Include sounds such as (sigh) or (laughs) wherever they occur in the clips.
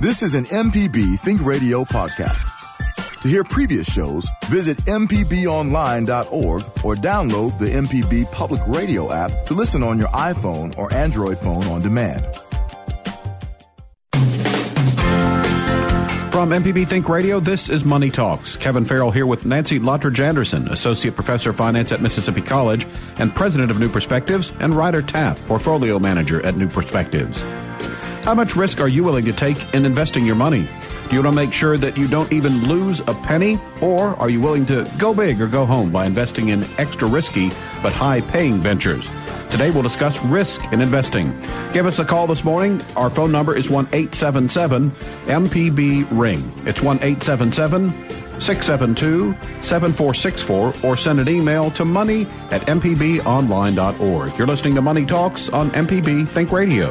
This is an MPB Think Radio podcast. To hear previous shows, visit MPBOnline.org or download the MPB Public Radio app to listen on your iPhone or Android phone on demand. From MPB Think Radio, this is Money Talks. Kevin Farrell here with Nancy Lottridge Anderson, Associate Professor of Finance at Mississippi College and President of New Perspectives, and Ryder Taft, Portfolio Manager at New Perspectives. How much risk are you willing to take in investing your money? Do you want to make sure that you don't even lose a penny? Or are you willing to go big or go home by investing in extra risky but high paying ventures? Today we'll discuss risk in investing. Give us a call this morning. Our phone number is 1 877 MPB Ring. It's 1 877 672 7464 or send an email to money at mpbonline.org. You're listening to Money Talks on MPB Think Radio.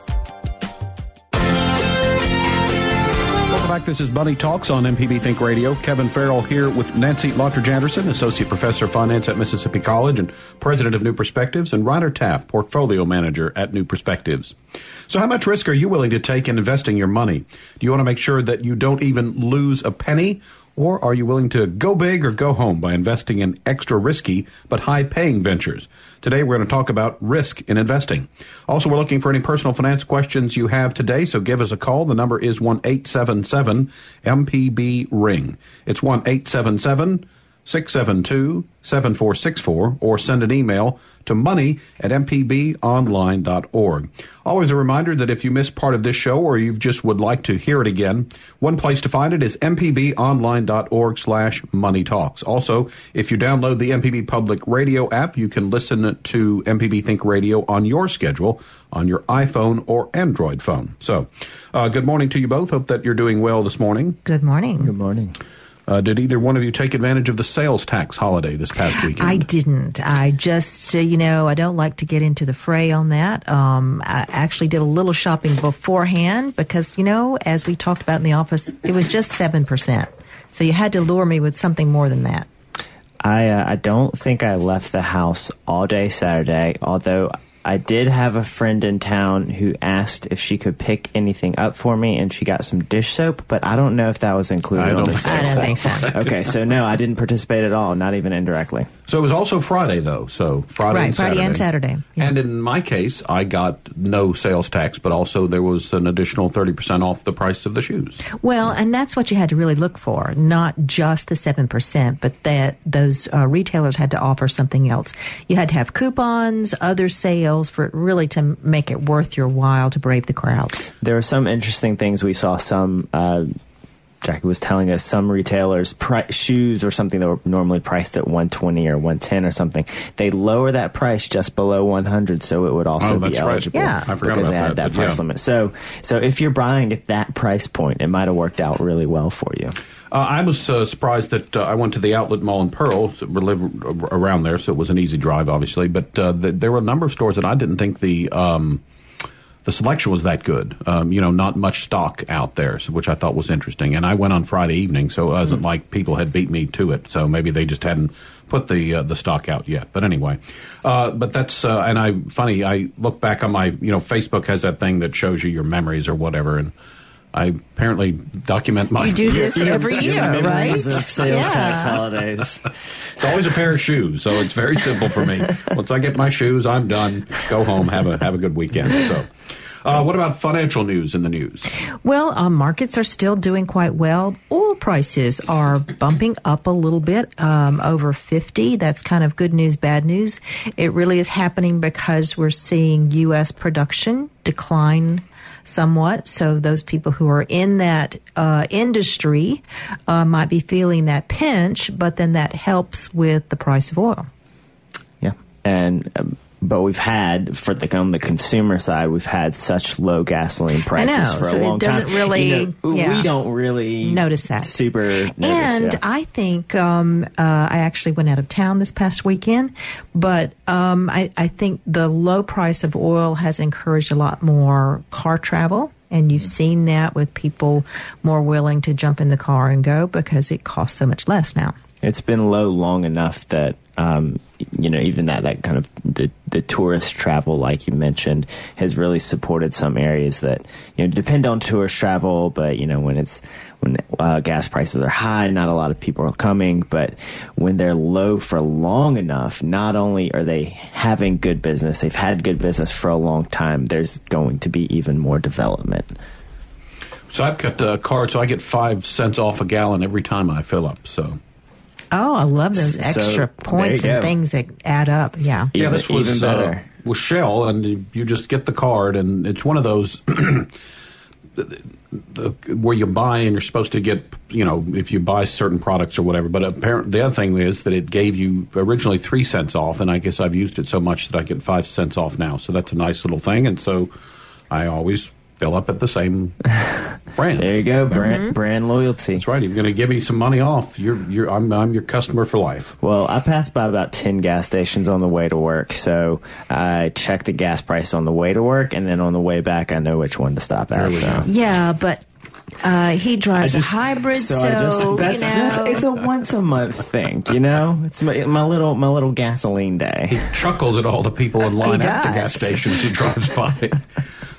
Back. This is Money Talks on MPB Think Radio. Kevin Farrell here with Nancy Lottridge Anderson, Associate Professor of Finance at Mississippi College and President of New Perspectives, and Ryder Taft, Portfolio Manager at New Perspectives. So, how much risk are you willing to take in investing your money? Do you want to make sure that you don't even lose a penny? Or are you willing to go big or go home by investing in extra risky but high paying ventures? Today we're going to talk about risk in investing. Also, we're looking for any personal finance questions you have today, so give us a call. The number is 1 877 MPB Ring. It's 1 877 672 7464 or send an email to money at mpbonline.org. Always a reminder that if you missed part of this show or you just would like to hear it again, one place to find it is mpbonline.org slash money talks. Also, if you download the MPB Public Radio app, you can listen to MPB Think Radio on your schedule on your iPhone or Android phone. So, uh, good morning to you both. Hope that you're doing well this morning. Good morning. Good morning. Uh, did either one of you take advantage of the sales tax holiday this past weekend? I didn't. I just, uh, you know, I don't like to get into the fray on that. Um, I actually did a little shopping beforehand because, you know, as we talked about in the office, it was just 7%. So you had to lure me with something more than that. I uh, I don't think I left the house all day Saturday, although I did have a friend in town who asked if she could pick anything up for me, and she got some dish soap, but I don't know if that was included I don't the think sales I don't think so. Okay, so no, I didn't participate at all, not even indirectly. So it was also Friday, though. So Friday, Right, and Friday Saturday. and Saturday, yeah. And in my case, I got no sales tax, but also there was an additional thirty percent off the price of the shoes. Well, and that's what you had to really look for, not just the 7%, but that those uh, retailers had to offer something else. You had to have coupons, other sales for it really to make it worth your while to brave the crowds. There were some interesting things we saw. Some uh, Jackie was telling us some retailers pri- shoes or something that were normally priced at 120 or 110 or something. They lower that price just below 100, so it would also Oh, be that's right. eligible. Yeah. I forgot because about they had that, that price yeah. limit. So, so if you're buying at that price point, it might have worked out really well for you. Uh, I was uh, surprised that uh, I went to the outlet mall in Pearl, so we live around there, so it was an easy drive, obviously. But uh, th- there were a number of stores that I didn't think the um, the selection was that good. Um, you know, not much stock out there, so, which I thought was interesting. And I went on Friday evening, so it wasn't like people had beat me to it. So maybe they just hadn't put the uh, the stock out yet. But anyway, uh, but that's uh, and I funny. I look back on my you know Facebook has that thing that shows you your memories or whatever, and I apparently document my. You do (laughs) this every year, right? Memories of sales Yeah. tax holidays. It's always a pair of shoes, so it's very simple for me. Once I get my shoes, I'm done. Go home, have a have a good weekend. So, uh, what about financial news in the news? Well, um, markets are still doing quite well. Oil prices are bumping up a little bit um, over 50. That's kind of good news, bad news. It really is happening because we're seeing U.S. production decline somewhat. So those people who are in that uh, industry uh, might be feeling that pinch, but then that helps with the price of oil. Yeah, and um, but we've had for the on the consumer side, we've had such low gasoline prices for so a it long doesn't time. really- You know, yeah. we don't really Notice that. super. Notice, and yeah. I think um, uh, I actually went out of town this past weekend, but um, I, I think the low price of oil has encouraged a lot more car travel. And Mm-hmm. you've seen that with people more willing to jump in the car and go because it costs so much less now. it's been low long enough that um, you know even that that kind of the the tourist travel like you mentioned has really supported some areas that you know depend on tourist travel but you know when it's when uh, gas prices are high not a lot of people are coming but when they're low for long enough not only are they having good business they've had good business for a long time there's going to be even more development So I've got a card, so I get five cents off a gallon every time I fill up. So Oh, I love those extra there points and go. things that add up. Yeah. yeah, Even- this was even uh, was Shell, and you just get the card, and it's one of those. (clears throat) the- the- where you buy and you're supposed to get, you know, if you buy certain products or whatever. But apparently, the other thing is that it gave you originally three cents off, and I guess I've used it so much that I get five cents off now. So that's a nice little thing, and so I always fill up at the same (laughs) brand. there you go brand, Mm-hmm. brand loyalty That's right. If you're going to give me some money off, you're, you're, I'm, I'm your customer for life. Well, I passed by about 10 gas stations on the way to work, so I check the gas price on the way to work, and then on the way back, I know which one to stop at. So. Yeah, but uh, he drives a hybrid, so, I just- you that's just- it's a once a month thing, you know. It's my, my little my little gasoline day. He chuckles at all the people in line at the gas stations he drives by. (laughs)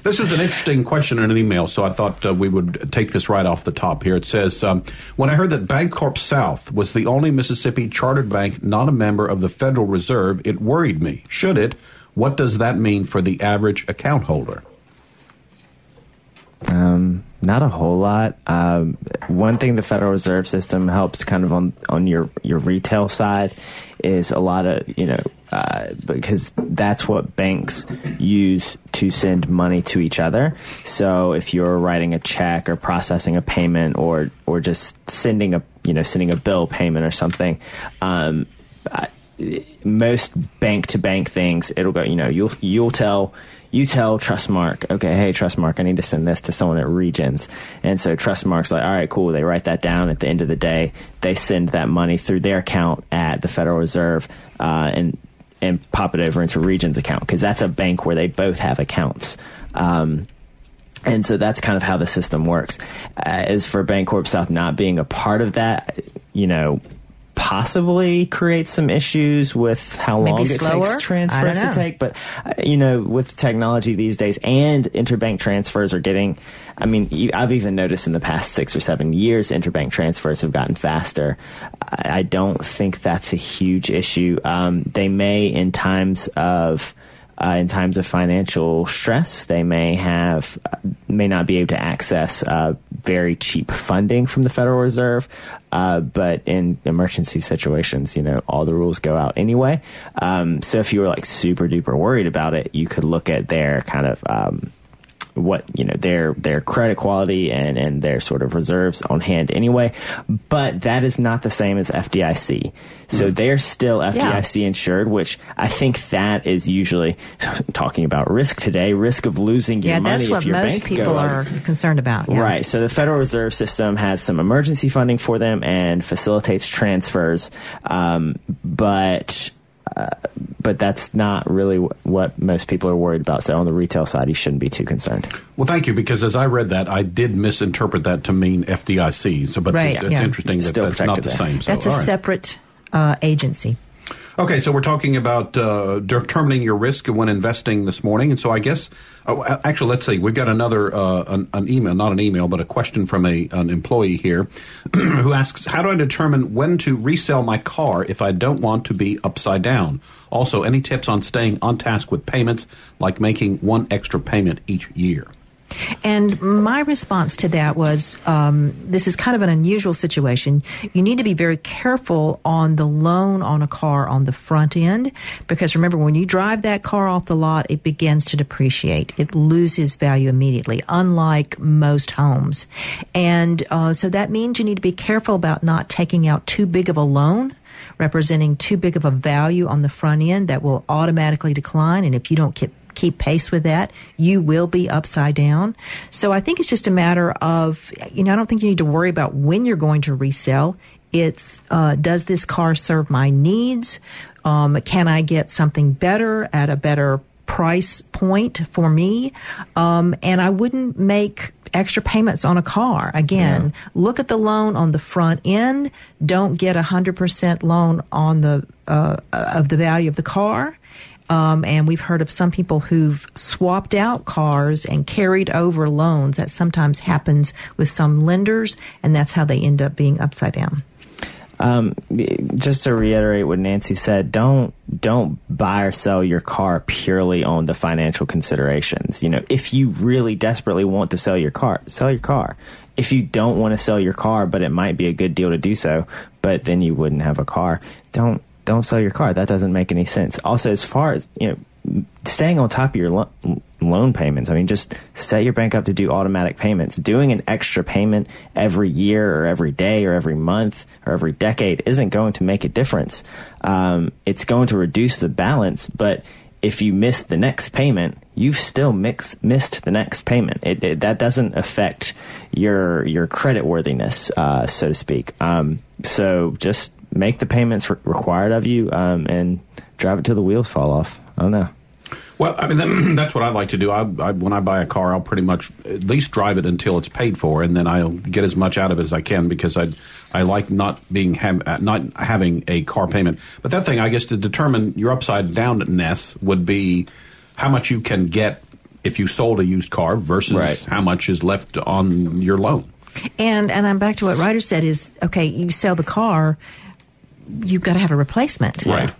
This is an interesting question in an email, so I thought uh, we would take this right off the top here. It says, um, When I heard that Bancorp South was the only Mississippi chartered bank not a member of the Federal Reserve, it worried me. Should it? What does that mean for the average account holder? Um, not a whole lot. Um, one thing the Federal Reserve System helps kind of on on your your retail side is a lot of you know uh, because that's what banks use to send money to each other. So if you're writing a check or processing a payment or or just sending a you know sending a bill payment or something. Um, I, most bank to bank things, it'll go. You know, you'll you'll tell you tell Trustmark, okay, hey Trustmark, I need to send this to someone at Regions, and so Trustmark's like, all right, cool. They write that down. At the end of the day, they send that money through their account at the Federal Reserve, uh, and and pop it over into Regions account because that's a bank where they both have accounts. Um, and so that's kind of how the system works. Uh, as for Bancorp South not being a part of that, you know, possibly create some issues with how Maybe long it takes transfers to take. But uh, you know, with technology these days, and interbank transfers are getting. I mean, I've even noticed in the past six or seven years, interbank transfers have gotten faster. I, I don't think that's a huge issue. Um, they may, in times of uh, in times of financial stress, they may have uh, may not be able to access uh, very cheap funding from the Federal Reserve. Uh, but in emergency situations, you know, all the rules go out anyway. Um, so if you were like super duper worried about it, you could look at their kind of um, what you know their their credit quality and and their sort of reserves on hand anyway but that is not the same as FDIC so Hmm. they're still FDIC insured which I think that is usually (laughs) talking about risk today risk of losing your yeah, money that's what most bank people are concerned about. yeah. Right. So the Federal Reserve System has some emergency funding for them and facilitates transfers, um, but. Uh, but that's not really wh- what most people are worried about. So on the retail side, you shouldn't be too concerned. Well, thank you, because as I read that, I did misinterpret that to mean FDIC. So, but Right, it's, yeah. interesting that Still that's not the there. same. So, That's a all right. separate uh, agency. Okay, so we're talking about uh, determining your risk when investing this morning, and so I guess oh, actually, let's see, we've got another uh, an, an email, not an email, but a question from a an employee here (clears throat) who asks, "How do I determine when to resell my car if I don't want to be upside down? Also, any tips on staying on task with payments, like making one extra payment each year?" And my response to that was um, this is kind of an unusual situation. You need to be very careful on the loan on a car on the front end because remember, when you drive that car off the lot, it begins to depreciate. It loses value immediately, unlike most homes. And uh, so that means you need to be careful about not taking out too big of a loan representing too big of a value on the front end that will automatically decline. And if you don't keep keep pace with that, you will be upside down. So I think it's just a matter of, you know, I don't think you need to worry about when you're going to resell. It's, uh, does this car serve my needs? Um, can I get something better at a better price point for me? Um, and I wouldn't make extra payments on a car. Again, yeah. look at the loan on the front end. Don't get a hundred percent loan on the, uh, of the value of the car. Um, and we've heard of some people who've swapped out cars and carried over loans. That sometimes happens with some lenders, and that's how they end up being upside down. Um, just to reiterate what Nancy said, don't don't buy or sell your car purely on the financial considerations. You know, if you really desperately want to sell your car, sell your car. If you don't want to sell your car, but it might be a good deal to do so, but then you wouldn't have a car, don't don't sell your car. That doesn't make any sense. Also, as far as you know, staying on top of your lo- loan payments. I mean, just set your bank up to do automatic payments. Doing an extra payment every year or every day or every month or every decade isn't going to make a difference. Um, it's going to reduce the balance, but if you miss the next payment, you've still mix, missed the next payment. It, it, that doesn't affect your your credit worthiness, uh, so to speak. Um, so just make the payments re- required of you um, and drive it till the wheels fall off. I don't know. Well, I mean, (clears throat) that's what I like to do. I, I, when I buy a car, I'll pretty much at least drive it until it's paid for, and then I'll get as much out of it as I can because I I like not being ha- not having a car payment. But that thing, I guess, to determine your upside downness would be how much you can get if you sold a used car versus right. how much is left on your loan. And and I'm back to what Ryder said is okay. You sell the car you've got to have a replacement. Right.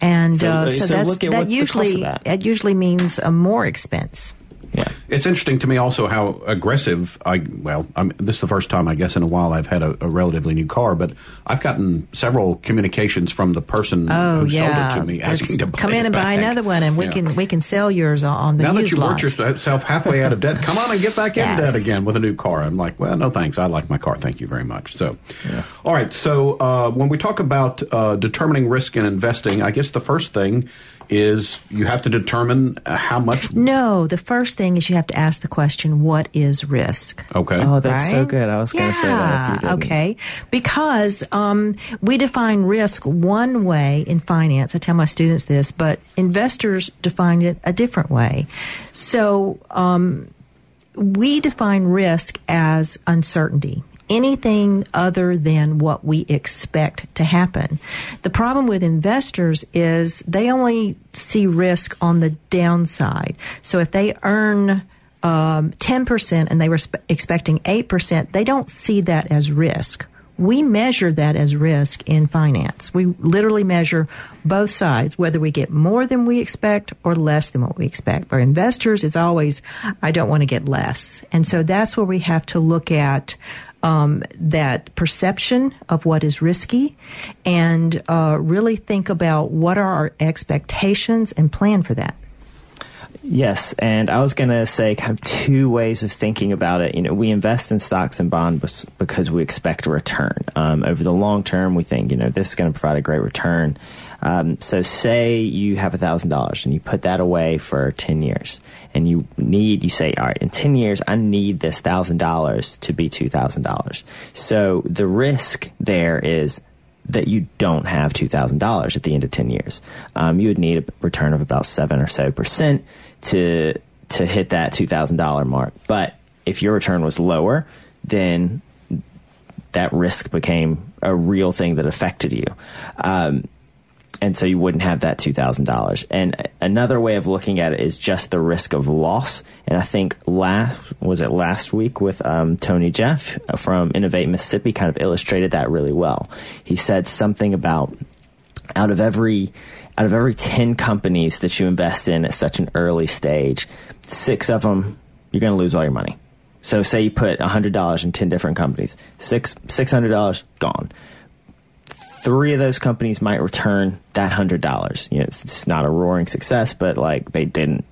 And so, uh, so, so that usually that. that usually means a more expense. Yeah. It's interesting to me also how aggressive I, well, I'm, this is the first time I guess in a while I've had a, a relatively new car, but I've gotten several communications from the person oh, who yeah. sold it to me asking to come in and back. buy another one and we yeah. can, we can sell yours on the Now that you worked yourself halfway out of debt, come on and get back yes. in debt again with a new car. I'm like, well, no thanks. I like my car. Thank you very much. So, yeah. all right. So, uh, when we talk about uh, determining risk in investing, I guess the first thing is you have to determine uh, how much. No, the first thing is you have to ask the question, what is risk? Okay. Oh, that's right? so good. I was going to yeah, say that. Okay. Because um, we define risk one way in finance. I tell my students this, but investors define it a different way. So um, we define risk as uncertainty anything other than what we expect to happen. The problem with investors is they only see risk on the downside. So if they earn um, 10% and they were spe- expecting 8%, they don't see that as risk. We measure that as risk in finance. We literally measure both sides, whether we get more than we expect or less than what we expect. For investors, it's always, I don't want to get less. And so that's where we have to look at um, that perception of what is risky and uh, really think about what are our expectations and plan for that. Yes, and I was going to say kind of two ways of thinking about it. You know, we invest in stocks and bonds because we expect a return. Um, over the long term, we think, you know, this is going to provide a great return. Um, so say you have $1,000 and you put that away for 10 years and you need, you say, all right, in 10 years, I need this $1,000 to be $2,000. So the risk there is that you don't have $2,000 at the end of 10 years. Um, you would need a return of about 7 or so percent to, to hit that $2,000 mark. But if your return was lower, then that risk became a real thing that affected you. Um, and so you wouldn't have that $2,000. And another way of looking at it is just the risk of loss. And I think last, was it last week with um, Tony Jeff from Innovate Mississippi kind of illustrated that really well. He said something about out of every, out of every 10 companies that you invest in at such an early stage, six of them, you're going to lose all your money. So say you put $100 in 10 different companies, six, $600 gone three of those companies might return that hundred dollars. You know, it's, it's, not a roaring success, but like they didn't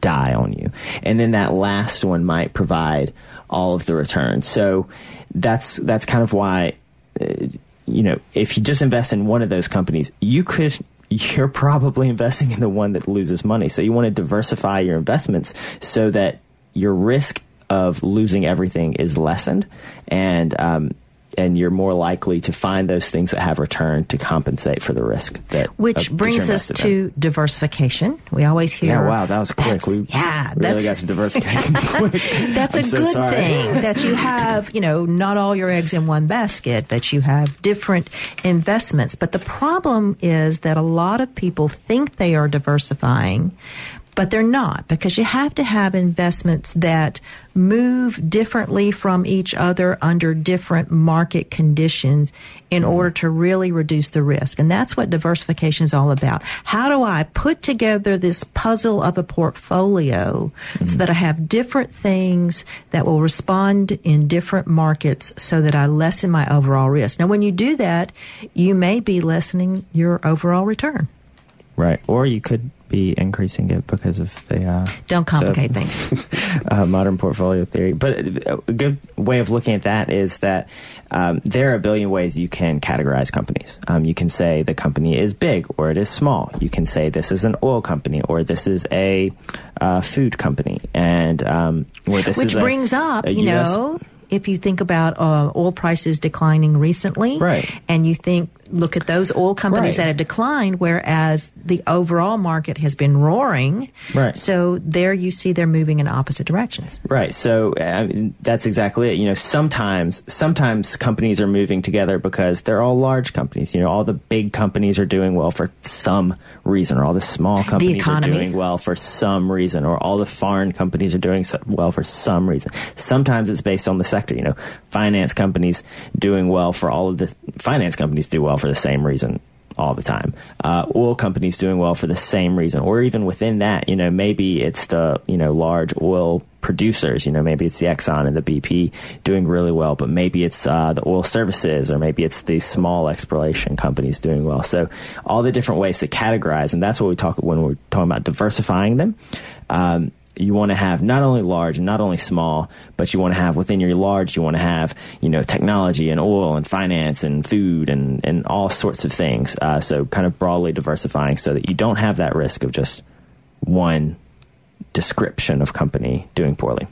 die on you. And then that last one might provide all of the returns. So that's that's kind of why. Uh, you know, if you just invest in one of those companies, you could (laughs) you're probably investing in the one that loses money. So you want to diversify your investments so that your risk of losing everything is lessened and um, and you're more likely to find those things that have return to compensate for the risk that which of, brings us to in. diversification we always hear yeah wow that was quick we yeah really got to diversification (laughs) that's I'm a so good sorry. thing that you have you know not all your eggs in one basket that you have different investments but the problem is that a lot of people think they are diversifying but they're not because you have to have investments that move differently from each other under different market conditions in mm-hmm. order to really reduce the risk. And that's what diversification is all about. How do I put together this puzzle of a portfolio mm-hmm. so that I have different things that will respond in different markets so that I lessen my overall risk? Now, when you do that, you may be lessening your overall return. Right. Or you could be increasing it because of the uh, don't complicate the, things. (laughs) uh, modern portfolio theory, but a good way of looking at that is that um, there are a billion ways you can categorize companies. Um, you can say the company is big or it is small. You can say this is an oil company or this is a uh, food company, and um, or this which is brings a, up a you US know if you think about uh, oil prices declining recently, right. and you think look at those oil companies right. that have declined, whereas the overall market has been roaring. Right. So there you see they're moving in opposite directions. Right. So I mean, that's exactly it. You know, sometimes sometimes companies are moving together because they're all large companies. You know, all the big companies are doing well for some reason, or all the small companies the are doing well for some reason, or all the foreign companies are doing well for some reason. Sometimes it's based on the sector. You know, finance companies doing well for all of the finance companies do well for the same reason all the time. Uh, oil companies doing well for the same reason, or even within that, you know, maybe it's the you know large oil producers. You know, maybe it's the Exxon and the BP doing really well, but maybe it's uh, the oil services, or maybe it's the small exploration companies doing well. So all the different ways to categorize, and that's what we talk when we're talking about diversifying them. Um, you want to have not only large and not only small, but you want to have within your large, you want to have, you know, technology and oil and finance and food and, and all sorts of things. Uh, so kind of broadly diversifying so that you don't have that risk of just one description of company doing poorly.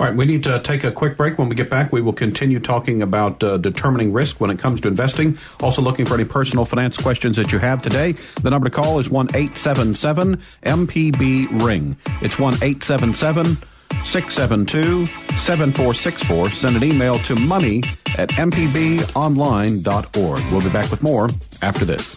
All right, we need to take a quick break. When we get back, we will continue talking about uh, determining risk when it comes to investing. Also, looking for any personal finance questions that you have today. The number to call is 1 877 MPB Ring. It's 1 877 672 7464. Send an email to money at mpbonline.org. We'll be back with more after this.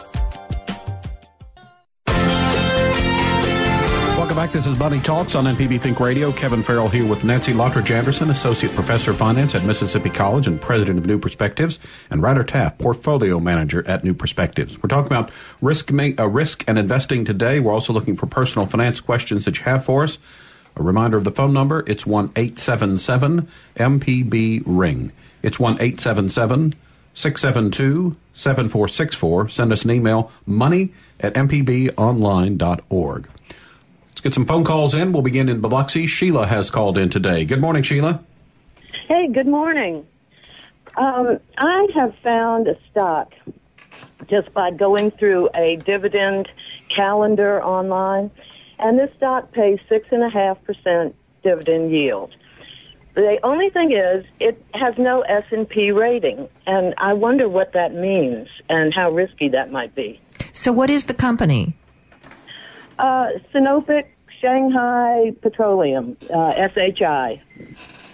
Back. This is Money Talks on MPB Think Radio. Kevin Farrell here with Nancy Lottridge Anderson, Associate Professor of Finance at Mississippi College and President of New Perspectives, and Ryder Taff, Portfolio Manager at New Perspectives. We're talking about risk, uh, risk and investing today. We're also looking for personal finance questions that you have for us. A reminder of the phone number, it's 1-877 MPB Ring. It's 1-877 672 7464. Send us an email, money at mpbonline.org. Let's get some phone calls in. We'll begin in Biloxi. Sheila has called in today. Good morning, Sheila. Hey, good morning. Um, I have found a stock just by going through a dividend calendar online, and this stock pays six and a half percent dividend yield. The only thing is, it has no S and P rating, and I wonder what that means and how risky that might be. So, what is the company? Uh, Sinopec Shanghai Petroleum, uh, SHI.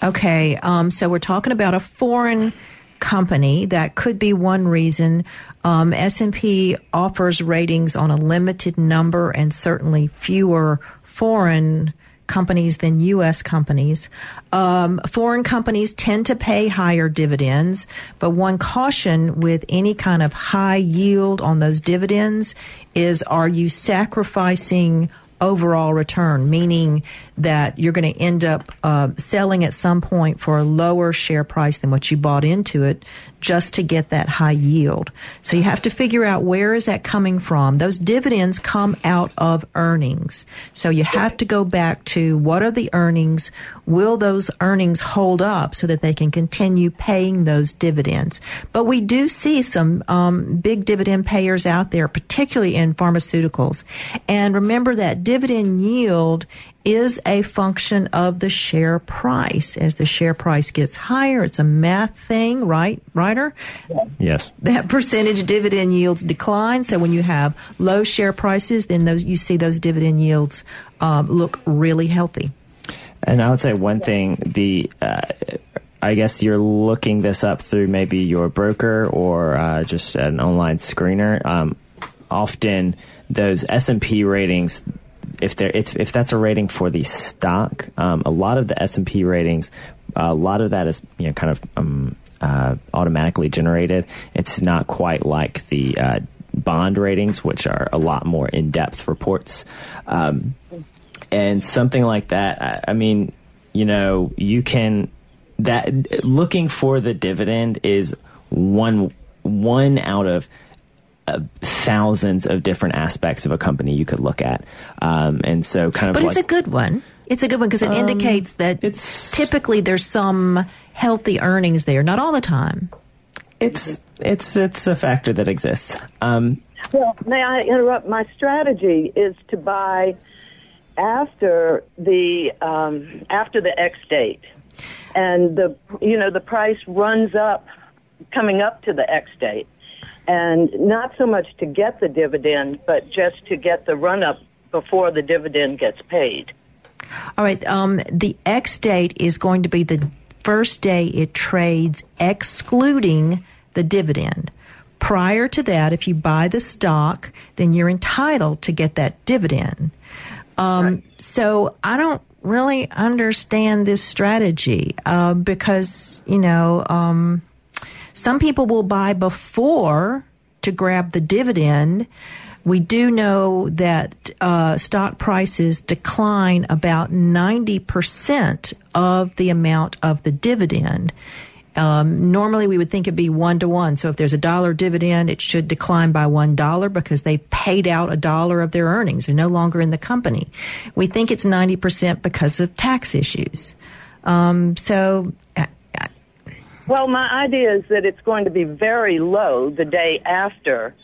Okay, um, so we're talking about a foreign company. That could be one reason. Um, S&P offers ratings on a limited number and certainly fewer foreign companies than U.S. companies. Um, foreign companies tend to pay higher dividends, but one caution with any kind of high yield on those dividends is are you sacrificing overall return, meaning that you're going to end up uh, selling at some point for a lower share price than what you bought into it just to get that high yield. So you have to figure out where is that coming from. Those dividends come out of earnings. So you have to go back to what are the earnings? Will those earnings hold up so that they can continue paying those dividends? But we do see some um, big dividend payers out there, particularly in pharmaceuticals. And remember that dividend yield is a function of the share price. As the share price gets higher, it's a math thing, right, Ryder? Yes. That percentage dividend yields decline. So when you have low share prices, then those you see those dividend yields um, look really healthy. And I would say one thing the. Uh, I guess you're looking this up through maybe your broker or uh, just an online screener. Um, often those S and P ratings if there if, if that's a rating for the stock, um, a lot of the S and P ratings, a lot of that is you know kind of um, uh, automatically generated. It's not quite like the uh, bond ratings, which are a lot more in depth reports. Um, and something like that, I, I mean, you know, you can that looking for the dividend is one one out of uh, thousands of different aspects of a company you could look at. Um, and so kind of But like, it's a good one. It's a good one because it indicates that it's- typically there's some healthy earnings there, not all the time. it's it's it's a factor that exists. Um, Well, may I interrupt? My strategy is to buy after the um, after the ex date, and the you know the price runs up, coming up to the ex date, and not so much to get the dividend, but just to get the run up before the dividend gets paid. All right. Um, the X date is going to be the first day it trades, excluding the dividend. Prior to that, if you buy the stock, then you're entitled to get that dividend. Um, So I don't really understand this strategy uh, because you know um, some people will buy before to grab the dividend. We do know that uh, stock prices decline about 90% of the amount of the dividend. Um, normally, we would think it'd be one to one. So if there's a dollar dividend, it should decline by one dollar because they paid out a dollar of their earnings. They're no longer in the company. We think it's 90% because of tax issues. Um, so uh, Well, my idea is that it's going to be very low the day after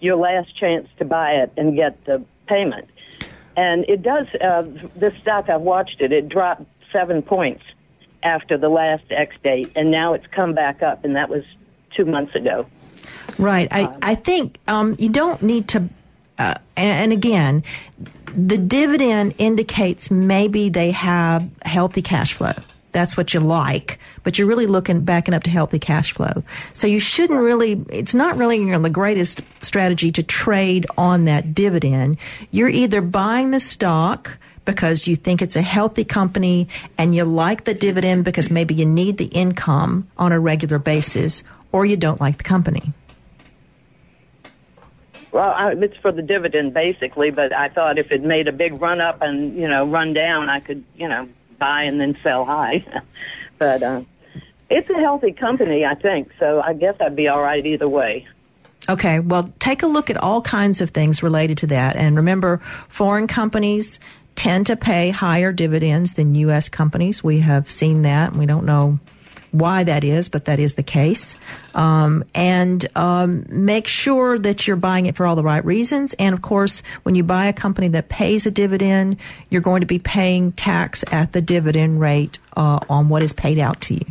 your last chance to buy it and get the payment. And it does, uh, this stock, I've watched it, it dropped seven points after the last ex date, and now it's come back up, and that was two months ago. Right. I, I think um, you don't need to, uh, and, and again, the dividend indicates maybe they have healthy cash flow. That's what you like, but you're really looking backing up to healthy cash flow. So you shouldn't really, it's not really you know, the greatest strategy to trade on that dividend. You're either buying the stock because you think it's a healthy company and you like the dividend because maybe you need the income on a regular basis, or you don't like the company. Well, I, it's for the dividend basically, but I thought if it made a big run up and you know run down, I could you know buy and then sell high. (laughs) but uh, it's a healthy company, I think. So I guess I'd be all right either way. Okay, well, take a look at all kinds of things related to that. And remember, foreign companies tend to pay higher dividends than U.S. companies. We have seen that, and we don't know why that is, but that is the case. Um, and um, make sure that you're buying it for all the right reasons. And of course, when you buy a company that pays a dividend, you're going to be paying tax at the dividend rate uh, on what is paid out to you.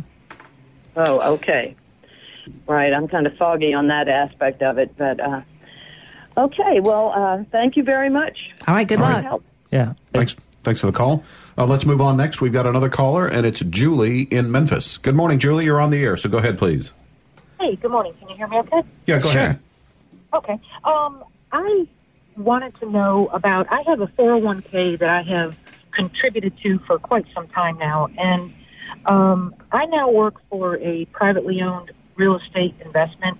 Oh, okay. Right. I'm kind of foggy on that aspect of it, but uh, okay. Well, uh, thank you very much. All right. Good luck. Help. Yeah. Thanks. Thanks for the call. Uh, let's move on next. We've got another caller, and it's Julie in Memphis. Good morning, Julie. You're on the air, so go ahead, please. Hey, good morning. Can you hear me okay? Yeah, go Sure. ahead. Okay. Um, I wanted to know about, I have a 401k that I have contributed to for quite some time now, and um, I now work for a privately owned real estate investment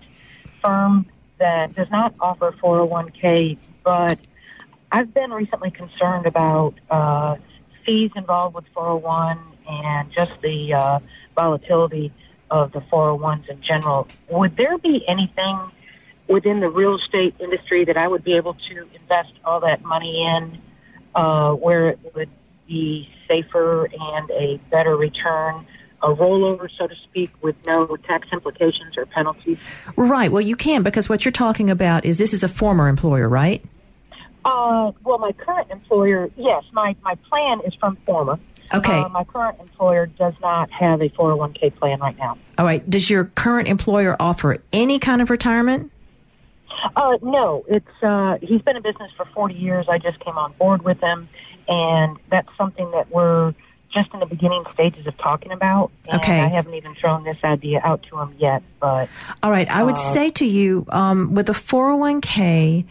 firm that does not offer 401k, but I've been recently concerned about uh, fees involved with 401 and just the uh, volatility of the 401s in general. Would there be anything within the real estate industry that I would be able to invest all that money in uh, where it would be safer and a better return? A rollover, so to speak, with no tax implications or penalties. Right. Well, you can because what you're talking about is this is a former employer, right? Uh, well, my current employer, yes, my, my plan is from former. Okay. Uh, my current employer does not have a 401k plan right now. All right. Does your current employer offer any kind of retirement? Uh, no, it's uh, he's been in business for 40 years. I just came on board with him, and that's something that we're just in the beginning stages of talking about. And Okay. I haven't even thrown this idea out to him yet, but All right. I would Uh, say to you, um, with a 401k,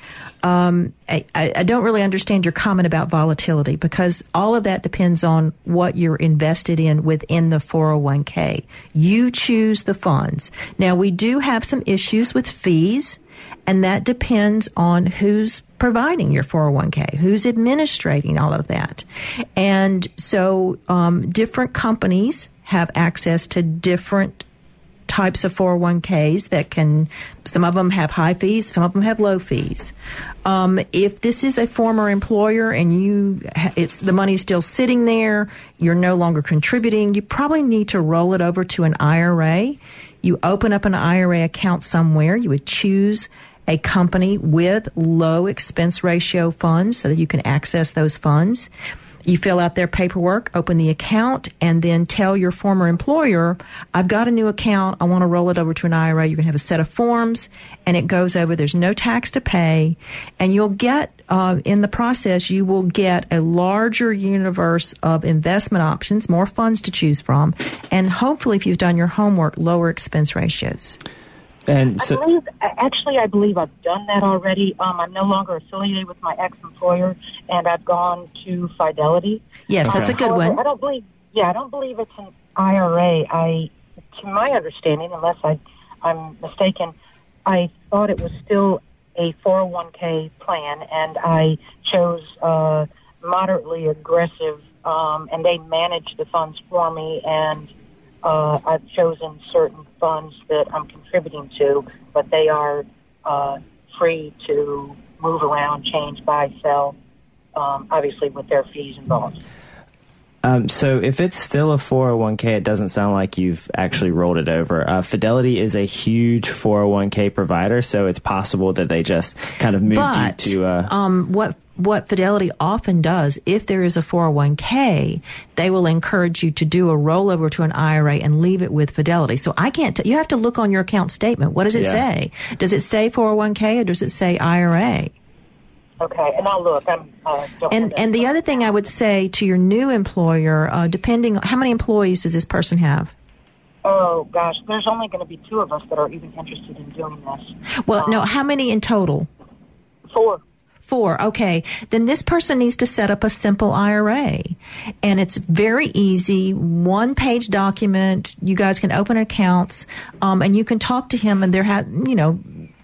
um, I, I I don't really understand your comment about volatility because all of that depends on what you're invested in within the 401k. You choose the funds. Now, we do have some issues with fees, and that depends on who's providing your 401k, who's administrating all of that. And so, um, different companies have access to different types of 401ks that can, some of them have high fees, some of them have low fees. Um, if this is a former employer and you, it's the money's still sitting there, you're no longer contributing, you probably need to roll it over to an IRA. You open up an IRA account somewhere, you would choose a company with low expense ratio funds so that you can access those funds. You fill out their paperwork, open the account, and then tell your former employer, I've got a new account. I want to roll it over to an IRA. You're going to have a set of forms and it goes over. There's no tax to pay. And you'll get, uh, in the process, you will get a larger universe of investment options, more funds to choose from, and hopefully, if you've done your homework, lower expense ratios. And I believe, actually, I believe I've done that already. Um, I'm no longer affiliated with my ex-employer, and I've gone to Fidelity. Yes, that's a good However, one. I don't believe, yeah, I don't believe it's an IRA. I, to my understanding, unless I, I'm mistaken, I thought it was still a 401k plan, and I chose uh, moderately aggressive, um, and they manage the funds for me, and uh, I've chosen certain funds that I'm contributing to, but they are uh, free to move around, change, buy, sell, um, obviously with their fees involved. um, so if it's still a 401k, it doesn't sound like you've actually rolled it over. Uh, Fidelity is a huge 401k provider, so it's possible that they just kind of moved But you to. Uh, um, what what Fidelity often does, if there is a 401k, they will encourage you to do a rollover to an IRA and leave it with Fidelity. So I can't. T- you have to look on your account statement. What does it Yeah. say? Does it say 401k or does it say IRA? Okay, and I'll look. I'm uh, don't And and the other thing I would say to your new employer, uh, depending how many employees does this person have? Oh gosh, there's only going to be two of us that are even interested in doing this. Well, no, how many in total? Four. Four. Okay. Then this person needs to set up a simple IRA. And it's very easy. One page document. You guys can open accounts, um, and you can talk to him and there have, you know,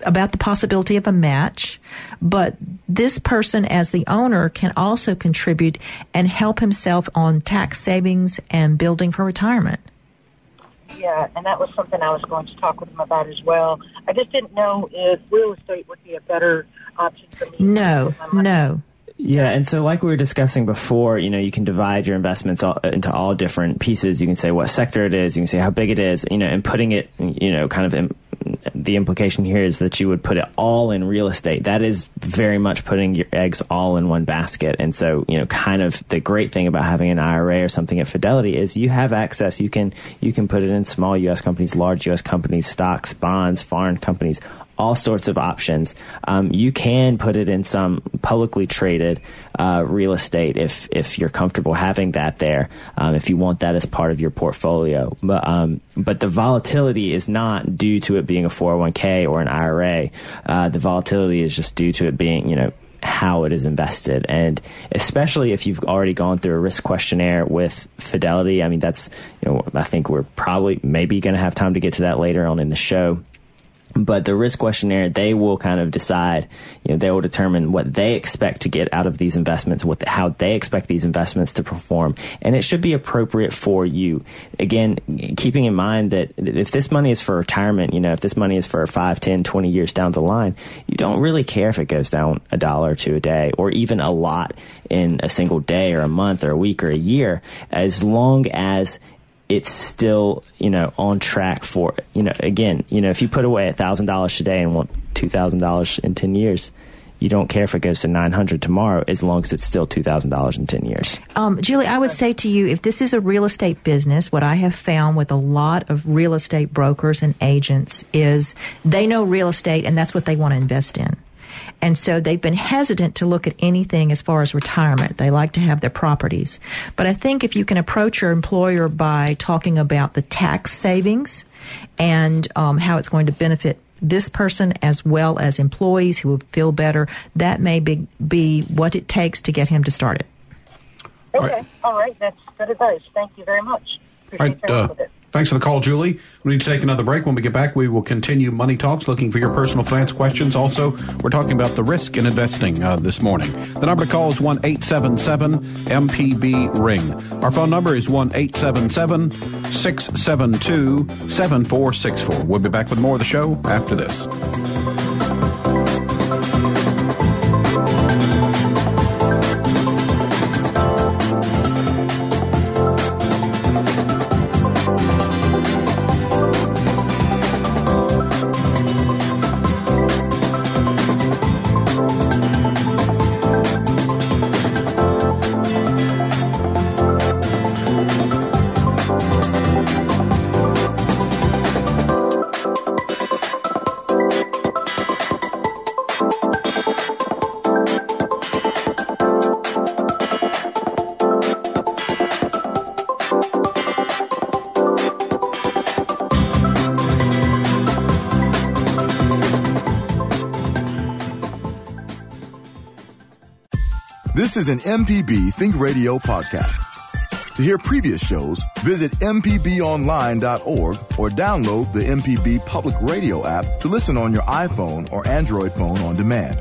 about the possibility of a match. But this person as the owner can also contribute and help himself on tax savings and building for retirement. Yeah, and that was something I was going to talk with him about as well. I just didn't know if real estate would be a better option for me. No, with my money. no. Yeah, and so like we were discussing before, you know, you can divide your investments all, into all different pieces. You can say what sector it is, you can say how big it is, you know, and putting it, you know, kind of in, the implication here is that you would put it all in real estate. That is very much putting your eggs all in one basket. And so, you know, kind of the great thing about having an IRA or something at Fidelity is you have access. You can you can put it in small U.S. companies, large U.S. companies, stocks, bonds, foreign companies, all sorts of options. Um, you can put it in some publicly traded uh, real estate if if you're comfortable having that there. Um, if you want that as part of your portfolio, but um, but the volatility is not due to it being a 401k or an IRA. Uh, the volatility is just due to it being you know how it is invested. And especially if you've already gone through a risk questionnaire with Fidelity, I mean, that's, you know, I think we're probably maybe going to have time to get to that later on in the show but the risk questionnaire they will kind of decide you know they will determine what they expect to get out of these investments what the, how they expect these investments to perform. And it should be appropriate for you. Again keeping in mind that if this money is for retirement you know if this money is for 5 10 20 years down the line you don't really care if it goes down a dollar two a day or even a lot in a single day or a month or a week or a year as long as it's still you know on track for you know again you know if you put away a thousand dollars today and want two thousand dollars in ten years you don't care if it goes to 900 tomorrow as long as it's still $2,000 in 10 years. Um, Julie, I would say to you, if this is a real estate business, what I have found with a lot of real estate brokers and agents is they know real estate and that's what they want to invest in. And so they've been hesitant to look at anything as far as retirement. They like to have their properties. But I think if you can approach your employer by talking about the tax savings and um, how it's going to benefit this person as well as employees who will feel better, that may be, be what it takes to get him to start it. Okay. All right. All right. That's good advice. Thank you very much. Appreciate All right, uh, Thanks for the call, Julie. We need to take another break. When we get back, we will continue Money Talks, looking for your personal finance questions. Also, we're talking about the risk in investing uh, this morning. The number to call is 1 877 MPB Ring. Our phone number is 1 877 672 7464. We'll be back with more of the show after this. This is an MPB Think Radio podcast. To hear previous shows, visit MPBOnline.org or download the MPB Public Radio app to listen on your iPhone or Android phone on demand.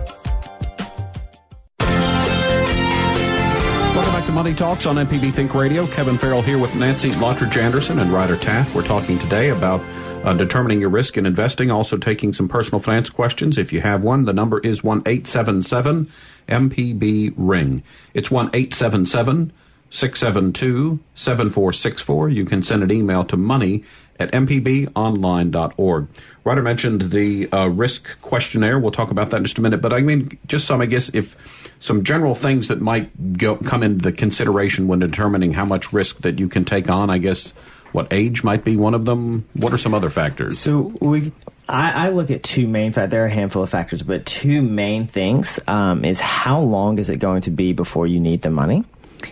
Welcome back to Money Talks on MPB Think Radio. Kevin Farrell here with Nancy Lottridge Anderson and Ryder Taff. We're talking today about uh, determining your risk in investing, also taking some personal finance questions. If you have one, the number is 1 877 MPB Ring. It's 1 877 672 7464. You can send an email to money at mpbonline.org. Ryder mentioned the uh, risk questionnaire. We'll talk about that in just a minute. But I mean, just some, I guess, if some general things that might go, come into the consideration when determining how much risk that you can take on, I guess what age might be one of them. What are some other factors? So we've I, I, look at two main factors. There are a handful of factors, but two main things um, is how long is it going to be before you need the money,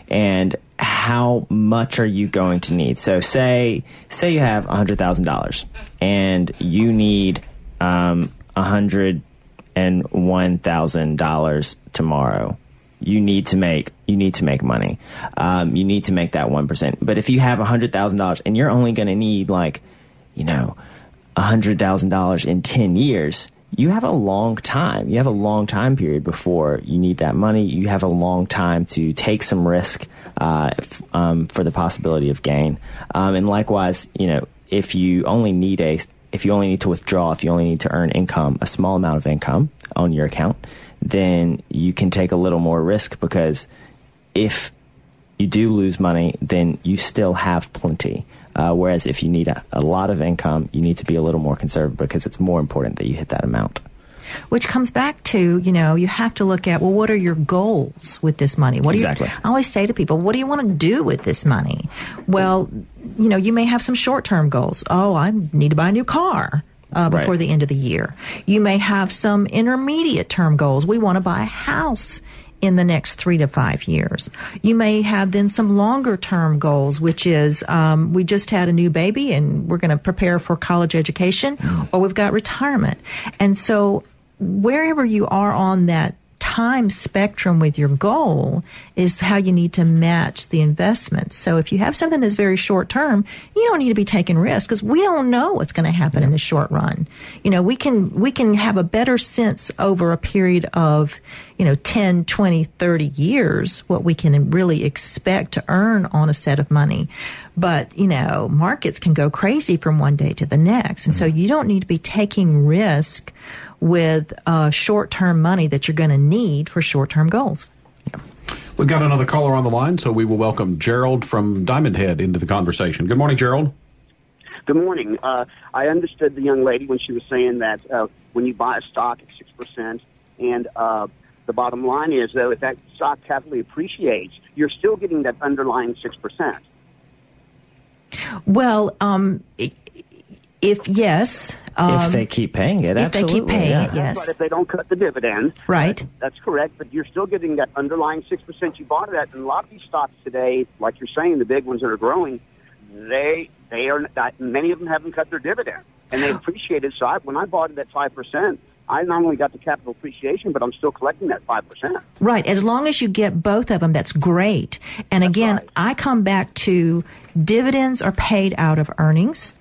and how much are you going to need. So say say you have hundred thousand dollars and you need um, hundred and one thousand dollars tomorrow. You need to make you need to make money. Um, you need to make that one percent. But if you have hundred thousand dollars and you're only going to need like, you know $100,000 in 10 years, you have a long time. You have a long time period before you need that money. You have a long time to take some risk uh, f- um, for the possibility of gain. Um, and likewise, you know, if you only need a if you only need to withdraw, if you only need to earn income, a small amount of income, on your account, then you can take a little more risk because if you do lose money, then you still have plenty. Uh, whereas if you need a, a lot of income, you need to be a little more conservative because it's more important that you hit that amount. Which comes back to, you know, you have to look at, well, what are your goals with this money? What exactly. do you, I always say to people, what do you want to do with this money? Well, you know, you may have some short term goals. Oh, I need to buy a new car. Uh, before Right. the end of the year. You may have some intermediate term goals. We want to buy a house in the next three to five years. You may have then some longer term goals, which is um, we just had a new baby and we're going to prepare for college education, or we've got retirement. And so, wherever you are on that time spectrum with your goal is how you need to match the investment. So if you have something that's very short term, you don't need to be taking risks because we don't know what's going to happen in the short run. You know, we can we can have a better sense over a period of, you know, 10, 20, 30 years what we can really expect to earn on a set of money. But, you know, markets can go crazy from one day to the next. And so mm-hmm. you don't need to be taking risk with uh, short term money that you're going to need for short term goals. We've got another caller on the line, so we will welcome Gerald from Diamondhead into the conversation. Good morning, Gerald. Good morning. Uh, I understood the young lady when she was saying that uh, when you buy a stock at six percent, and uh, the bottom line is though, if that stock capitally appreciates, you're still getting that underlying six percent. Well, um, i- if yes, um, if they keep paying it, if they absolutely. keep paying yeah. it, yes. But if they don't cut the dividend, Right. That's correct. But you're still getting that underlying six percent you bought it at. And a lot of these stocks today, like you're saying, the big ones that are growing, they they are not, many of them haven't cut their dividend, and they appreciated. So I, when I bought it at five percent, I not only got the capital appreciation, but I'm still collecting that five percent. Right. As long as you get both of them, that's great. And again, right. I come back to dividends are paid out of earnings.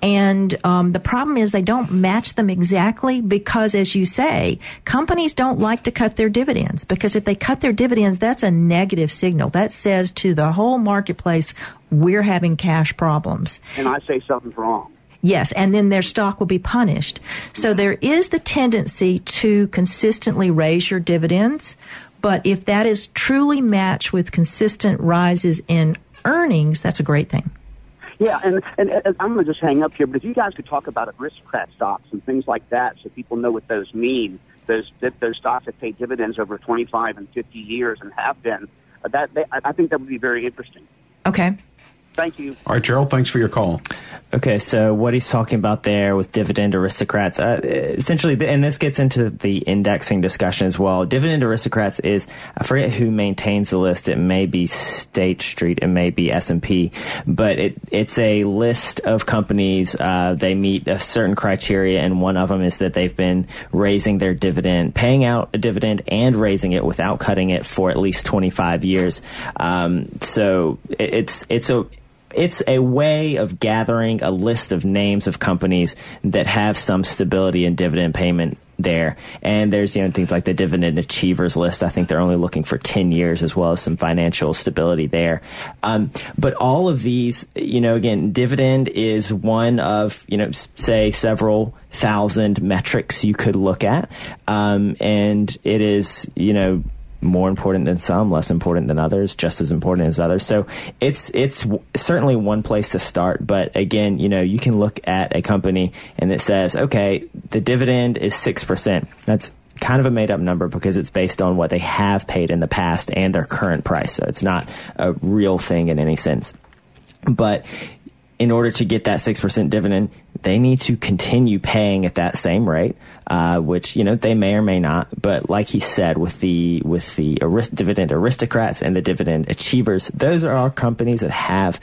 And um, the problem is they don't match them exactly because, as you say, companies don't like to cut their dividends because if they cut their dividends, that's a negative signal. That says to the whole marketplace, we're having cash problems. And I say something's wrong. Yes, and then their stock will be punished. So there is the tendency to consistently raise your dividends, but if that is truly matched with consistent rises in earnings, that's a great thing. Yeah, and, and, and I'm going to just hang up here, but if you guys could talk about aristocrat stocks and things like that so people know what those mean, those, that, those stocks that pay dividends over 25 and 50 years and have been, uh, that, they, I I think that would be very interesting. Okay. Thank you. All right, Gerald, thanks for your call. Okay, so what he's talking about there with dividend aristocrats, uh, essentially, and this gets into the indexing discussion as well. Dividend aristocrats is I forget who maintains the list. It may be State Street, it may be S and P, but it it's a list of companies. Uh, they meet a certain criteria, and one of them is that they've been raising their dividend, paying out a dividend, and raising it without cutting it for at least twenty five years. Um, so it, it's it's a it's a way of gathering a list of names of companies that have some stability in dividend payment there. And there's you know things like the dividend achievers list. I think they're only looking for 10 years as well as some financial stability there. Um, but all of these, you know, again, dividend is one of, you know, say several thousand metrics you could look at. Um, and it is, you know, more important than some, less important than others, just as important as others. So it's it's w- certainly one place to start. But again, you know, you can look at a company and it says, okay, the dividend is six percent. That's kind of a made up number because it's based on what they have paid in the past and their current price. So it's not a real thing in any sense. But in order to get that 6% dividend, they need to continue paying at that same rate, uh, which, you know, they may or may not. But like he said, with the, with the arist- dividend aristocrats and the dividend achievers, those are our companies that have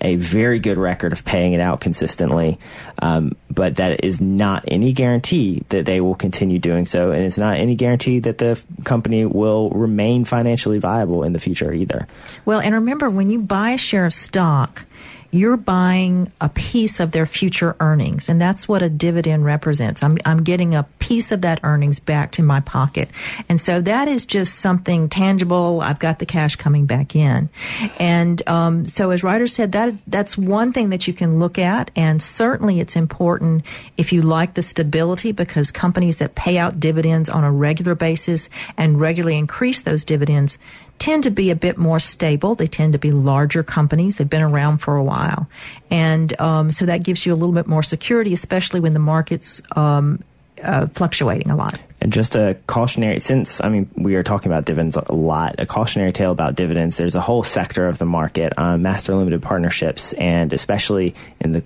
a very good record of paying it out consistently. Um, but that is not any guarantee that they will continue doing so. And it's not any guarantee that the f- company will remain financially viable in the future either. Well, and remember when you buy a share of stock, you're buying a piece of their future earnings. And that's what a dividend represents. I'm, I'm getting a piece of that earnings back to my pocket. And so that is just something tangible. I've got the cash coming back in. And, um, so as Ryder said, that, that's one thing that you can look at. And certainly it's important if you like the stability because companies that pay out dividends on a regular basis and regularly increase those dividends tend to be a bit more stable. They tend to be larger companies. They've been around for a while. And um, so that gives you a little bit more security, especially when the market's um, uh, fluctuating a lot. And just a cautionary, since I mean we are talking about dividends a lot, a cautionary tale about dividends. There's a whole sector of the market, uh, master limited partnerships, and especially in the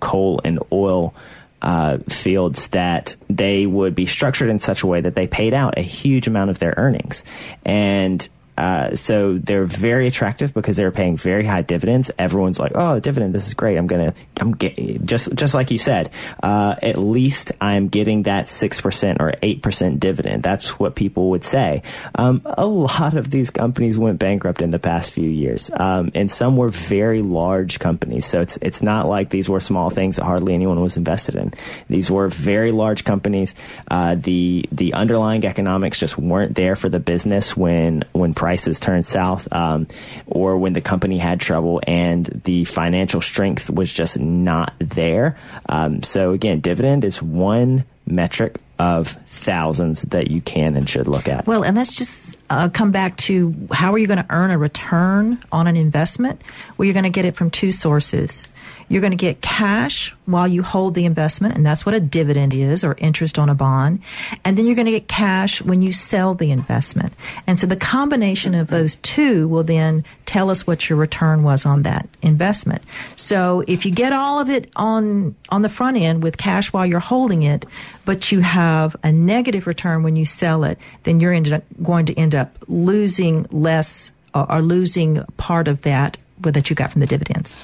coal and oil uh, fields, that they would be structured in such a way that they paid out a huge amount of their earnings, and uh, so they're very attractive because they're paying very high dividends. Everyone's like, "Oh, dividend, this is great. I'm gonna, I'm get, just just like you said. Uh, at least I'm getting that six percent or eight percent dividend. That's what people would say. Um, a lot of these companies went bankrupt in the past few years, um, and some were very large companies. So it's it's not like these were small things that hardly anyone was invested in. These were very large companies. Uh, the the underlying economics just weren't there for the business when when prices turned south, um, or when the company had trouble and the financial strength was just not there. Um, so again, dividend is one metric of thousands that you can and should look at. Well, and let's just uh, come back to how are you going to earn a return on an investment? Well, you're going to get it from two sources. You're going to get cash while you hold the investment, and that's what a dividend is or interest on a bond. And then you're going to get cash when you sell the investment. And so the combination of those two will then tell us what your return was on that investment. So if you get all of it on, on the front end with cash while you're holding it, but you have a negative return when you sell it, then you're up, going to end up losing less or, or losing part of that that you got from the dividends.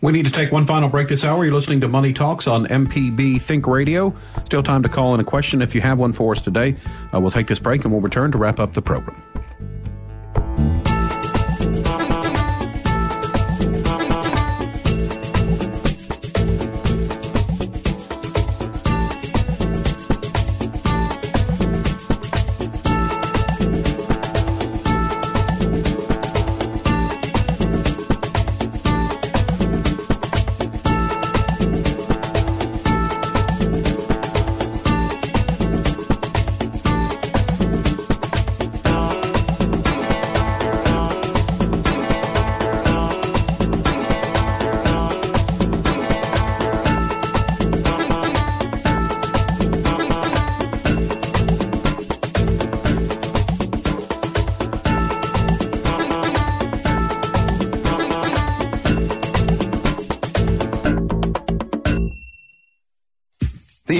We need to take one final break this hour. You're listening to Money Talks on MPB Think Radio. Still time to call in a question if you have one for us today. Uh, we'll take this break and we'll return to wrap up the program.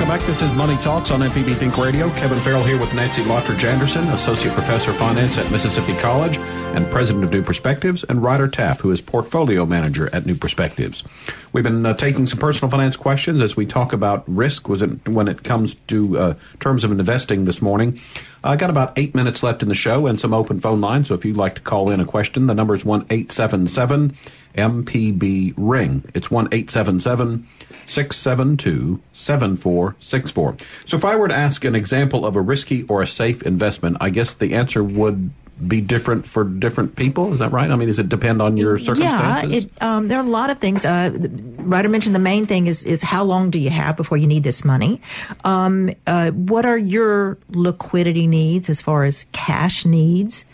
Welcome back. This is Money Talks on MPB Think Radio. Kevin Farrell here with Nancy Lottridge Anderson, Associate Professor of Finance at Mississippi College and President of New Perspectives, and Ryder Taff, who is Portfolio Manager at New Perspectives. We've been uh, taking some personal finance questions as we talk about risk was it, when it comes to uh, terms of investing this morning. I got about eight minutes left in the show and some open phone lines, so if you'd like to call in a question, the number is 1 877 MPB Ring. It's 1 877 672 7464. So if I were to ask an example of a risky or a safe investment, I guess the answer would be different for different people. Is that right? I mean, does it depend on your circumstances? Yeah, it, um, there are a lot of things. Uh, Ryder mentioned the main thing is is how long do you have before you need this money? Um, uh, what are your liquidity needs as far as cash needs?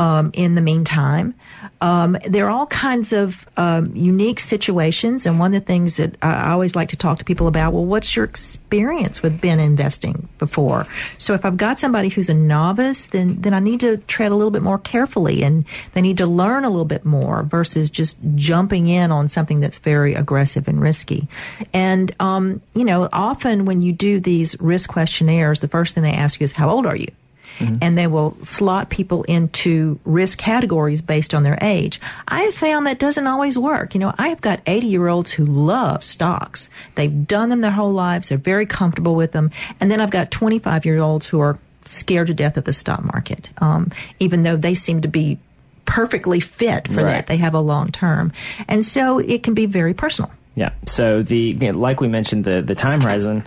Um, in the meantime. Um, there are all kinds of um, unique situations, and one of the things that I always like to talk to people about, well, what's your experience with been investing before? So if I've got somebody who's a novice, then then I need to tread a little bit more carefully, and they need to learn a little bit more versus just jumping in on something that's very aggressive and risky. And um, you know, often when you do these risk questionnaires, the first thing they ask you is, "How old are you?" Mm-hmm. and they will slot people into risk categories based on their age. I have found that doesn't always work. You know, I have got 80 year olds who love stocks. They've done them their whole lives. They're very comfortable with them. And then I've got 25 year olds who are scared to death of the stock market, um, even though they seem to be perfectly fit for right. that. They have a long term. And so it can be very personal. Yeah. So the like we mentioned the the time horizon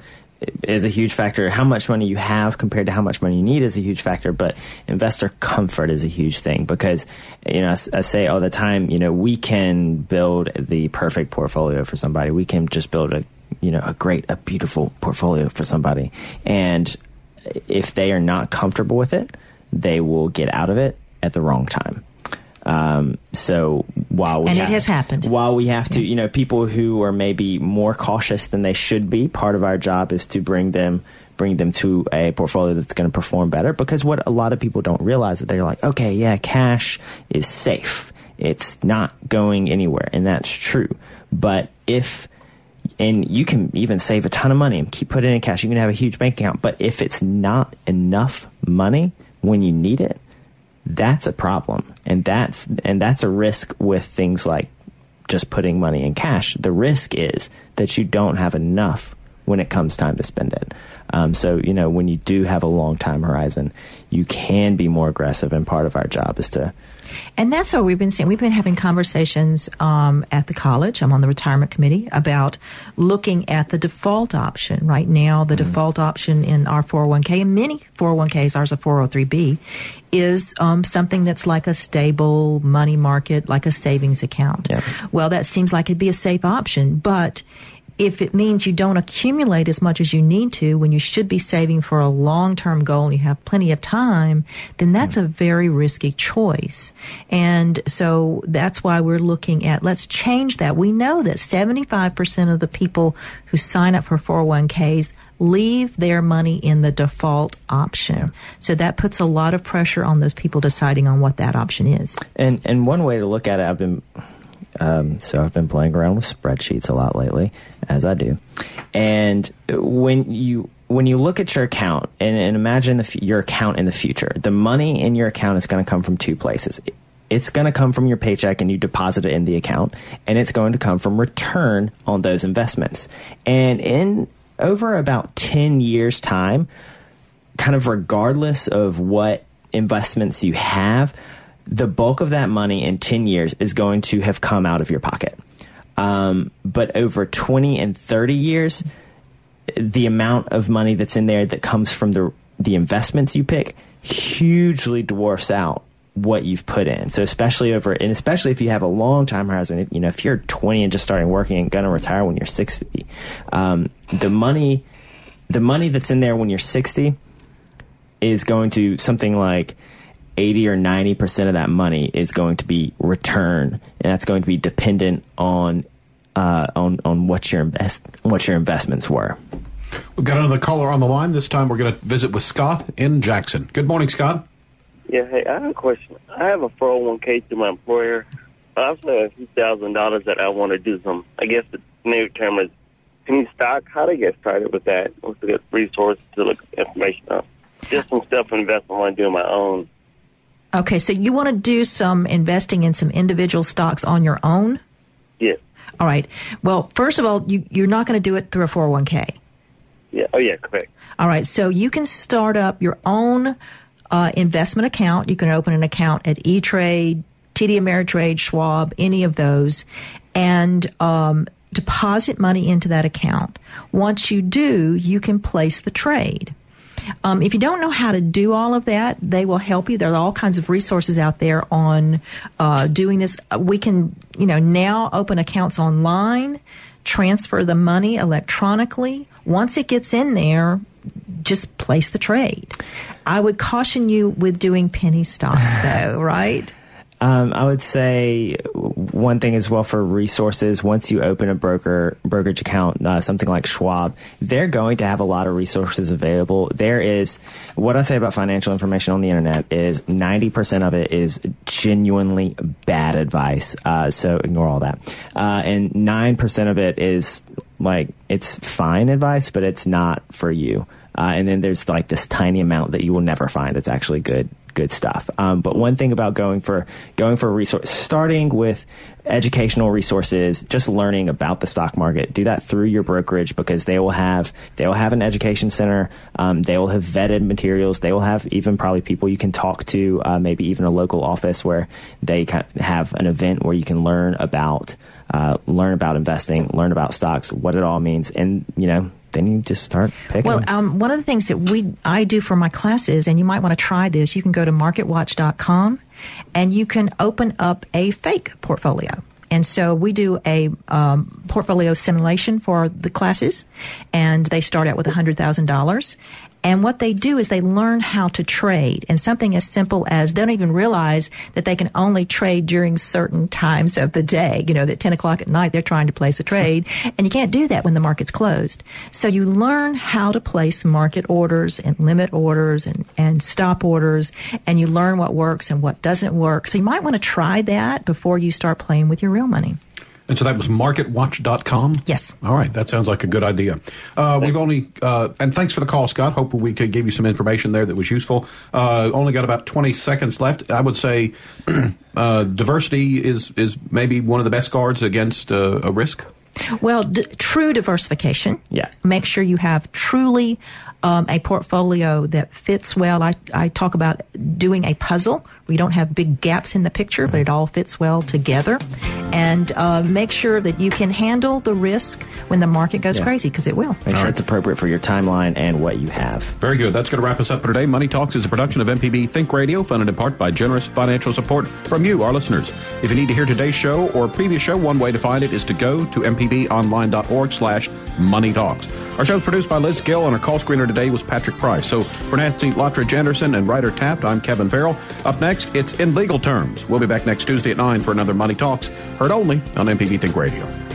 is a huge factor. How much money you have compared to how much money you need is a huge factor, but investor comfort is a huge thing because, you know, I, I, say all the time, you know, we can build the perfect portfolio for somebody. We can just build a, you know, a great, a beautiful portfolio for somebody. And if they are not comfortable with it, they will get out of it at the wrong time. Um, so while we and have, it has happened, while we have to, you know, people who are maybe more cautious than they should be, part of our job is to bring them bring them to a portfolio that's going to perform better. Because what a lot of people don't realize that they're like, okay, yeah, cash is safe. It's not going anywhere, and that's true. But if and you can even save a ton of money and keep putting in cash. You can have a huge bank account, but if it's not enough money when you need it, that's a problem. And that's, and that's a risk with things like just putting money in cash. The risk is that you don't have enough when it comes time to spend it. Um, so, you know, when you do have a long time horizon, you can be more aggressive. And part of our job is to and that's what we've been saying. We've been having conversations um, at the college. I'm on the retirement committee about looking at the default option. Right now, the mm-hmm. default option in our 401k and many 401ks, ours a 403b, is um, something that's like a stable money market, like a savings account. Yeah. Well, that seems like it'd be a safe option, but if it means you don't accumulate as much as you need to when you should be saving for a long term goal and you have plenty of time, then that's a very risky choice. And so that's why we're looking at let's change that. We know that 75% of the people who sign up for 401ks leave their money in the default option. So that puts a lot of pressure on those people deciding on what that option is. And and one way to look at it, I've been um, so I've been playing around with spreadsheets a lot lately, as I do. And when you when you look at your account and, and imagine the, your account in the future, the money in your account is going to come from two places. It's going to come from your paycheck and you deposit it in the account, and it's going to come from return on those investments. And in over about 10 years' time, kind of regardless of what investments you have, the bulk of that money in 10 years is going to have come out of your pocket. Um, but over 20 and 30 years, the amount of money that's in there that comes from the, the investments you pick hugely dwarfs out what you've put in. So especially over, and especially if you have a long time horizon, you know, if you're 20 and just starting working and going to retire when you're 60, um, the money, the money that's in there when you're 60 is going to something like 80 or 90% of that money is going to be return and that's going to be dependent on uh, on on what your invest what your investments were. We've got another caller on the line. This time we're going to visit with Scott in Jackson. Good morning, Scott. Yeah, hey, I have a question. I have a 401k through my employer. I also have a few thousand dollars that I want to do some, I guess the new term is penny stock. How to get started with that? What's a good resource to look information up? Just some stuff investment I want to do on my own. Okay, so you want to do some investing in some individual stocks on your own? Yes. All right. Well, first of all, you, you're not going to do it through a 401k. Yeah. Oh, yeah, correct. All right. So you can start up your own uh, investment account. You can open an account at E Trade, TD Ameritrade, Schwab, any of those, and um, deposit money into that account. Once you do, you can place the trade. Um, if you don't know how to do all of that, they will help you. There are all kinds of resources out there on uh, doing this. We can, you know, now open accounts online, transfer the money electronically. Once it gets in there, just place the trade. I would caution you with doing penny stocks, (laughs) though, right? Um, I would say one thing as well for resources. Once you open a broker brokerage account, uh, something like Schwab, they're going to have a lot of resources available. There is what I say about financial information on the internet is ninety percent of it is genuinely bad advice. Uh, so ignore all that, uh, and nine percent of it is like it's fine advice, but it's not for you. Uh, and then there's like this tiny amount that you will never find that's actually good good stuff. Um, but one thing about going for going for a resource, starting with educational resources, just learning about the stock market, do that through your brokerage because they will have they will have an education center. Um, they will have vetted materials. They will have even probably people you can talk to, uh, maybe even a local office where they have an event where you can learn about uh, learn about investing, learn about stocks, what it all means, and you know then you just start picking. Well, um, one of the things that we I do for my classes, and you might want to try this. You can go to MarketWatch.com, and you can open up a fake portfolio. And so we do a um, portfolio simulation for the classes, and they start out with $100,000. And what they do is they learn how to trade. And something as simple as they don't even realize that they can only trade during certain times of the day. You know, that 10 o'clock at night they're trying to place a trade. (laughs) And you can't do that when the market's closed. So you learn how to place market orders and limit orders and, and stop orders. And you learn what works and what doesn't work. So you might want to try that before you start playing with your real money. And so that was marketwatch.com? Yes. All right. That sounds like a good idea. Uh, we've only, uh, and thanks for the call, Scott. Hope we could give you some information there that was useful. Uh, only got about 20 seconds left. I would say (clears throat) uh, diversity is, is maybe one of the best guards against uh, a risk. Well, d- true diversification. Yeah. Make sure you have truly um, a portfolio that fits well. I, I talk about doing a puzzle. We don't have big gaps in the picture, but it all fits well together. And uh, make sure that you can handle the risk when the market goes yeah. crazy, because it will. Make sure right. it's appropriate for your timeline and what you have. Very good. That's going to wrap us up for today. Money Talks is a production of MPB Think Radio, funded in part by generous financial support from you, our listeners. If you need to hear today's show or previous show, one way to find it is to go to mpbonline.org slash money talks. Our show is produced by Liz Gill, and our call screener today was Patrick Price. So for Nancy Lottridge Anderson and Ryder Taff, I'm Kevin Farrell. Up next, it's In Legal Terms. We'll be back next Tuesday at 9 for another Money Talks, heard only on MPB Think Radio.